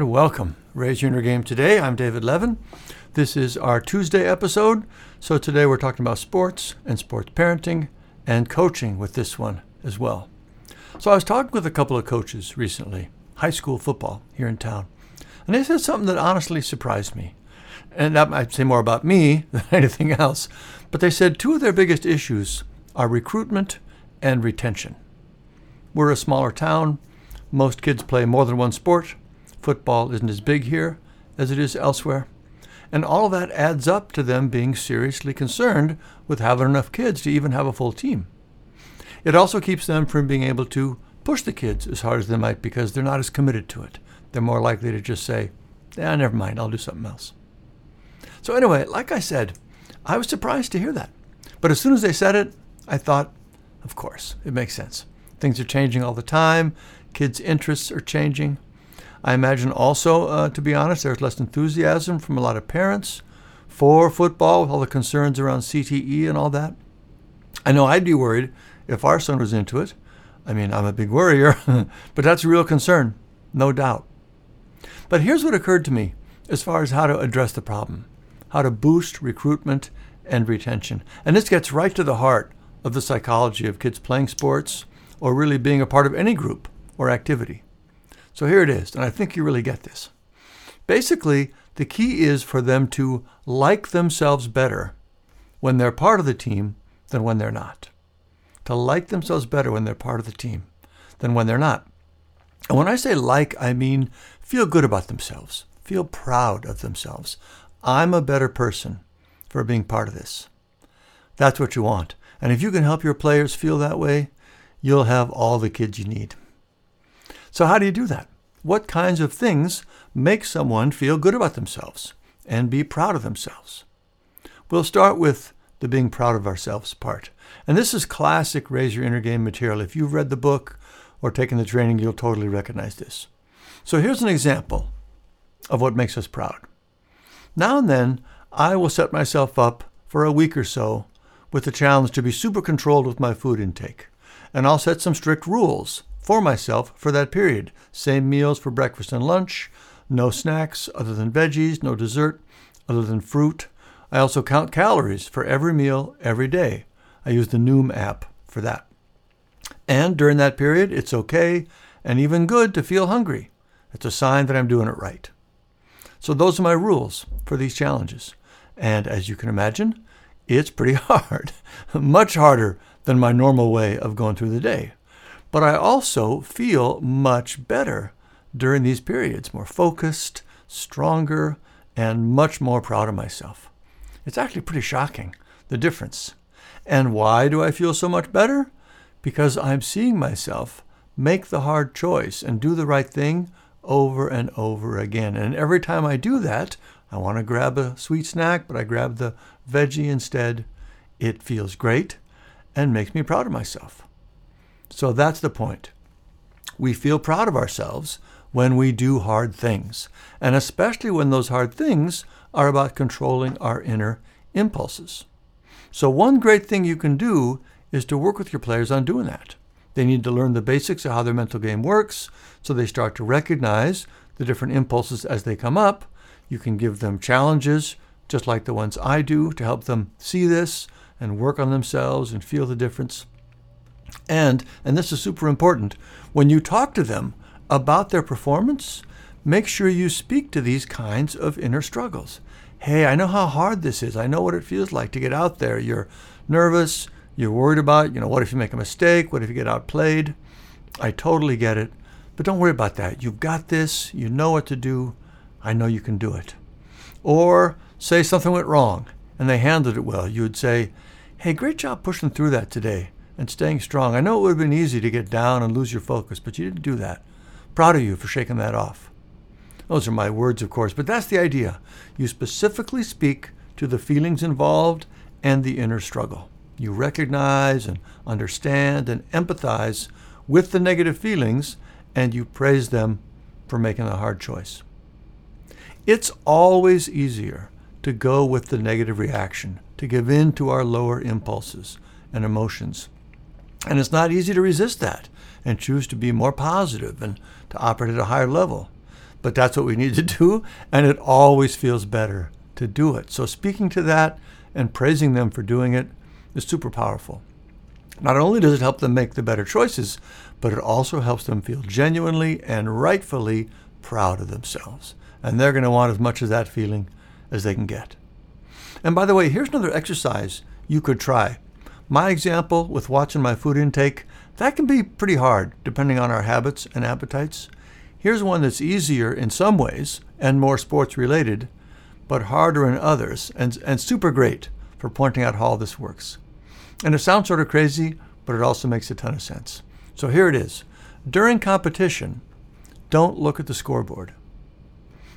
and welcome. Raise your inner game today. I'm David Levin. This is our Tuesday episode. So today we're talking about sports and sports parenting and coaching with this one as well. So I was talking with a couple of coaches recently, high school football here in town, and they said something that honestly surprised me. And that might say more about me than anything else. But they said two of their biggest issues are recruitment and retention. We're a smaller town. Most kids play more than one sport. Football isn't as big here as it is elsewhere. And all of that adds up to them being seriously concerned with having enough kids to even have a full team. It also keeps them from being able to push the kids as hard as they might because they're not as committed to it. They're more likely to just say, yeah, never mind, I'll do something else. So, anyway, like I said, I was surprised to hear that. But as soon as they said it, I thought, of course, it makes sense. Things are changing all the time, kids' interests are changing. I imagine also, uh, to be honest, there's less enthusiasm from a lot of parents for football with all the concerns around CTE and all that. I know I'd be worried if our son was into it. I mean, I'm a big worrier, but that's a real concern, no doubt. But here's what occurred to me as far as how to address the problem how to boost recruitment and retention. And this gets right to the heart of the psychology of kids playing sports or really being a part of any group or activity. So here it is, and I think you really get this. Basically, the key is for them to like themselves better when they're part of the team than when they're not. To like themselves better when they're part of the team than when they're not. And when I say like, I mean feel good about themselves, feel proud of themselves. I'm a better person for being part of this. That's what you want. And if you can help your players feel that way, you'll have all the kids you need. So, how do you do that? What kinds of things make someone feel good about themselves and be proud of themselves? We'll start with the being proud of ourselves part. And this is classic Raise Your Inner Game material. If you've read the book or taken the training, you'll totally recognize this. So, here's an example of what makes us proud. Now and then, I will set myself up for a week or so with the challenge to be super controlled with my food intake. And I'll set some strict rules for myself for that period. Same meals for breakfast and lunch, no snacks other than veggies, no dessert other than fruit. I also count calories for every meal every day. I use the Noom app for that. And during that period, it's okay and even good to feel hungry. It's a sign that I'm doing it right. So those are my rules for these challenges. And as you can imagine, it's pretty hard, much harder than my normal way of going through the day. But I also feel much better during these periods, more focused, stronger, and much more proud of myself. It's actually pretty shocking, the difference. And why do I feel so much better? Because I'm seeing myself make the hard choice and do the right thing over and over again. And every time I do that, I want to grab a sweet snack, but I grab the veggie instead. It feels great and makes me proud of myself. So that's the point. We feel proud of ourselves when we do hard things, and especially when those hard things are about controlling our inner impulses. So, one great thing you can do is to work with your players on doing that. They need to learn the basics of how their mental game works so they start to recognize the different impulses as they come up. You can give them challenges, just like the ones I do, to help them see this and work on themselves and feel the difference. And, and this is super important, when you talk to them about their performance, make sure you speak to these kinds of inner struggles. Hey, I know how hard this is. I know what it feels like to get out there. You're nervous, you're worried about, you know, what if you make a mistake? What if you get outplayed? I totally get it. But don't worry about that. You've got this. You know what to do. I know you can do it. Or say something went wrong and they handled it well. You would say, Hey, great job pushing through that today and staying strong. I know it would have been easy to get down and lose your focus, but you didn't do that. Proud of you for shaking that off. Those are my words, of course, but that's the idea. You specifically speak to the feelings involved and the inner struggle. You recognize and understand and empathize with the negative feelings, and you praise them for making a hard choice. It's always easier to go with the negative reaction, to give in to our lower impulses and emotions. And it's not easy to resist that and choose to be more positive and to operate at a higher level. but that's what we need to do, and it always feels better to do it. So speaking to that and praising them for doing it is super powerful. Not only does it help them make the better choices, but it also helps them feel genuinely and rightfully proud of themselves. And they're going to want as much of that feeling as they can get. And by the way, here's another exercise you could try. My example with watching my food intake, that can be pretty hard depending on our habits and appetites. Here's one that's easier in some ways and more sports related, but harder in others, and, and super great for pointing out how all this works. And it sounds sort of crazy, but it also makes a ton of sense. So here it is. During competition, don't look at the scoreboard.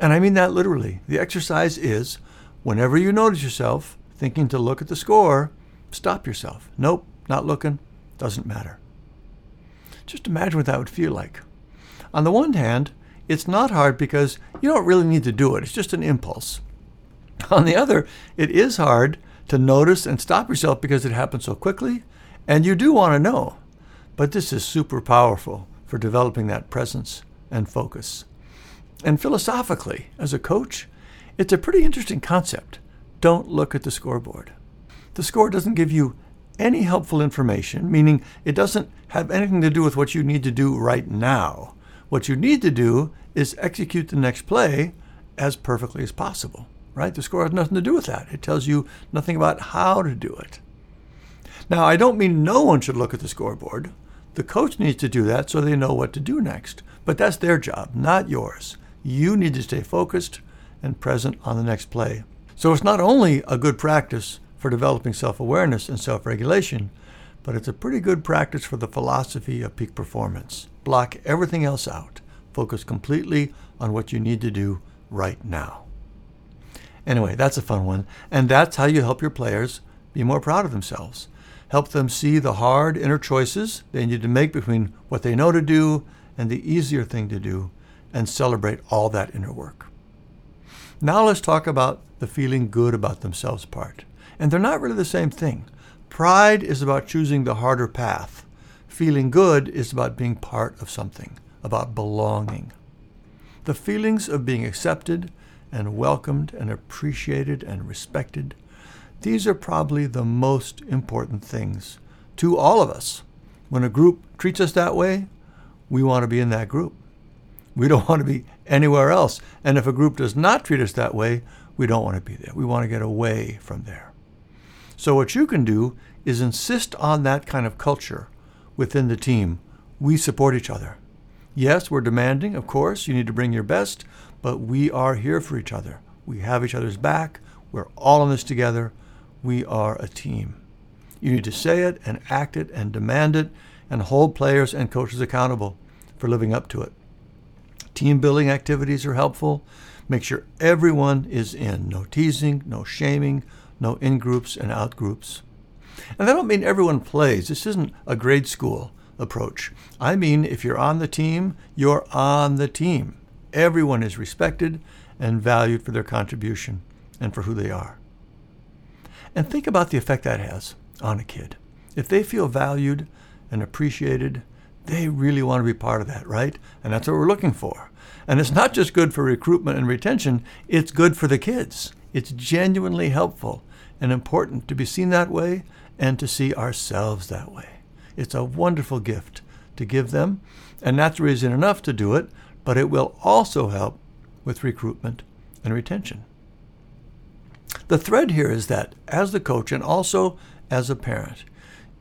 And I mean that literally. The exercise is whenever you notice yourself thinking to look at the score, stop yourself. Nope, not looking, doesn't matter. Just imagine what that would feel like. On the one hand, it's not hard because you don't really need to do it, it's just an impulse. On the other, it is hard to notice and stop yourself because it happens so quickly, and you do want to know. But this is super powerful for developing that presence and focus. And philosophically, as a coach, it's a pretty interesting concept. Don't look at the scoreboard. The score doesn't give you any helpful information, meaning it doesn't have anything to do with what you need to do right now. What you need to do is execute the next play as perfectly as possible right? The score has nothing to do with that. It tells you nothing about how to do it. Now, I don't mean no one should look at the scoreboard. The coach needs to do that so they know what to do next. But that's their job, not yours. You need to stay focused and present on the next play. So it's not only a good practice for developing self awareness and self regulation, but it's a pretty good practice for the philosophy of peak performance. Block everything else out. Focus completely on what you need to do right now. Anyway, that's a fun one. And that's how you help your players be more proud of themselves. Help them see the hard inner choices they need to make between what they know to do and the easier thing to do, and celebrate all that inner work. Now let's talk about the feeling good about themselves part. And they're not really the same thing. Pride is about choosing the harder path. Feeling good is about being part of something, about belonging. The feelings of being accepted and welcomed and appreciated and respected. These are probably the most important things to all of us. When a group treats us that way, we want to be in that group. We don't want to be anywhere else. And if a group does not treat us that way, we don't want to be there. We want to get away from there. So, what you can do is insist on that kind of culture within the team. We support each other. Yes, we're demanding, of course. You need to bring your best, but we are here for each other. We have each other's back. We're all in this together. We are a team. You need to say it and act it and demand it and hold players and coaches accountable for living up to it. Team building activities are helpful. Make sure everyone is in. No teasing, no shaming, no in groups and out groups. And I don't mean everyone plays. This isn't a grade school approach. I mean, if you're on the team, you're on the team. Everyone is respected and valued for their contribution and for who they are. And think about the effect that has on a kid. If they feel valued and appreciated, they really want to be part of that, right? And that's what we're looking for. And it's not just good for recruitment and retention, it's good for the kids. It's genuinely helpful and important to be seen that way and to see ourselves that way. It's a wonderful gift to give them, and that's reason enough to do it but it will also help with recruitment and retention. The thread here is that as the coach and also as a parent,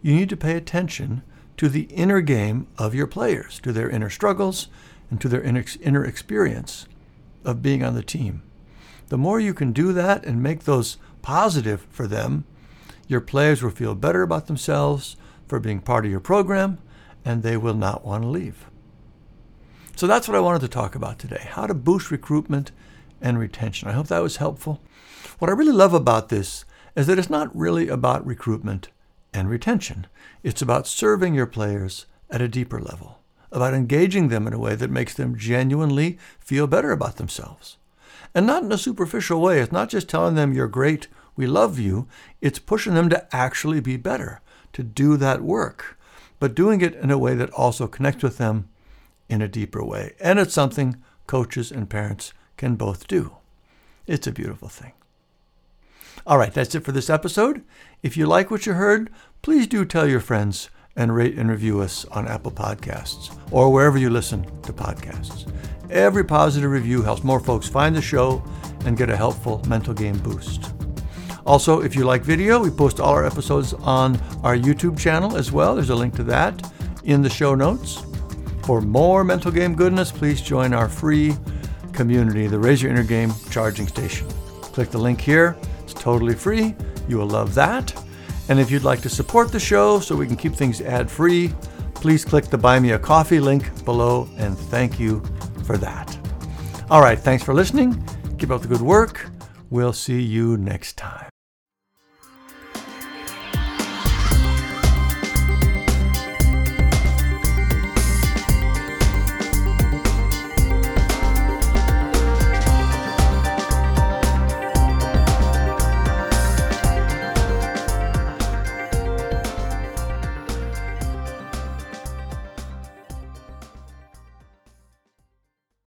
you need to pay attention to the inner game of your players, to their inner struggles, and to their inner experience of being on the team. The more you can do that and make those positive for them, your players will feel better about themselves for being part of your program, and they will not want to leave. So that's what I wanted to talk about today how to boost recruitment and retention. I hope that was helpful. What I really love about this is that it's not really about recruitment and retention, it's about serving your players at a deeper level, about engaging them in a way that makes them genuinely feel better about themselves. And not in a superficial way. It's not just telling them you're great, we love you. It's pushing them to actually be better, to do that work, but doing it in a way that also connects with them in a deeper way. And it's something coaches and parents can both do. It's a beautiful thing. All right, that's it for this episode. If you like what you heard, please do tell your friends and rate and review us on Apple Podcasts or wherever you listen to podcasts. Every positive review helps more folks find the show and get a helpful mental game boost. Also, if you like video, we post all our episodes on our YouTube channel as well. There's a link to that in the show notes. For more mental game goodness, please join our free community, the Raise Your Inner Game charging station. Click the link here. It's totally free. You will love that. And if you'd like to support the show so we can keep things ad free, please click the Buy Me a Coffee link below and thank you for that. All right, thanks for listening. Keep up the good work. We'll see you next time.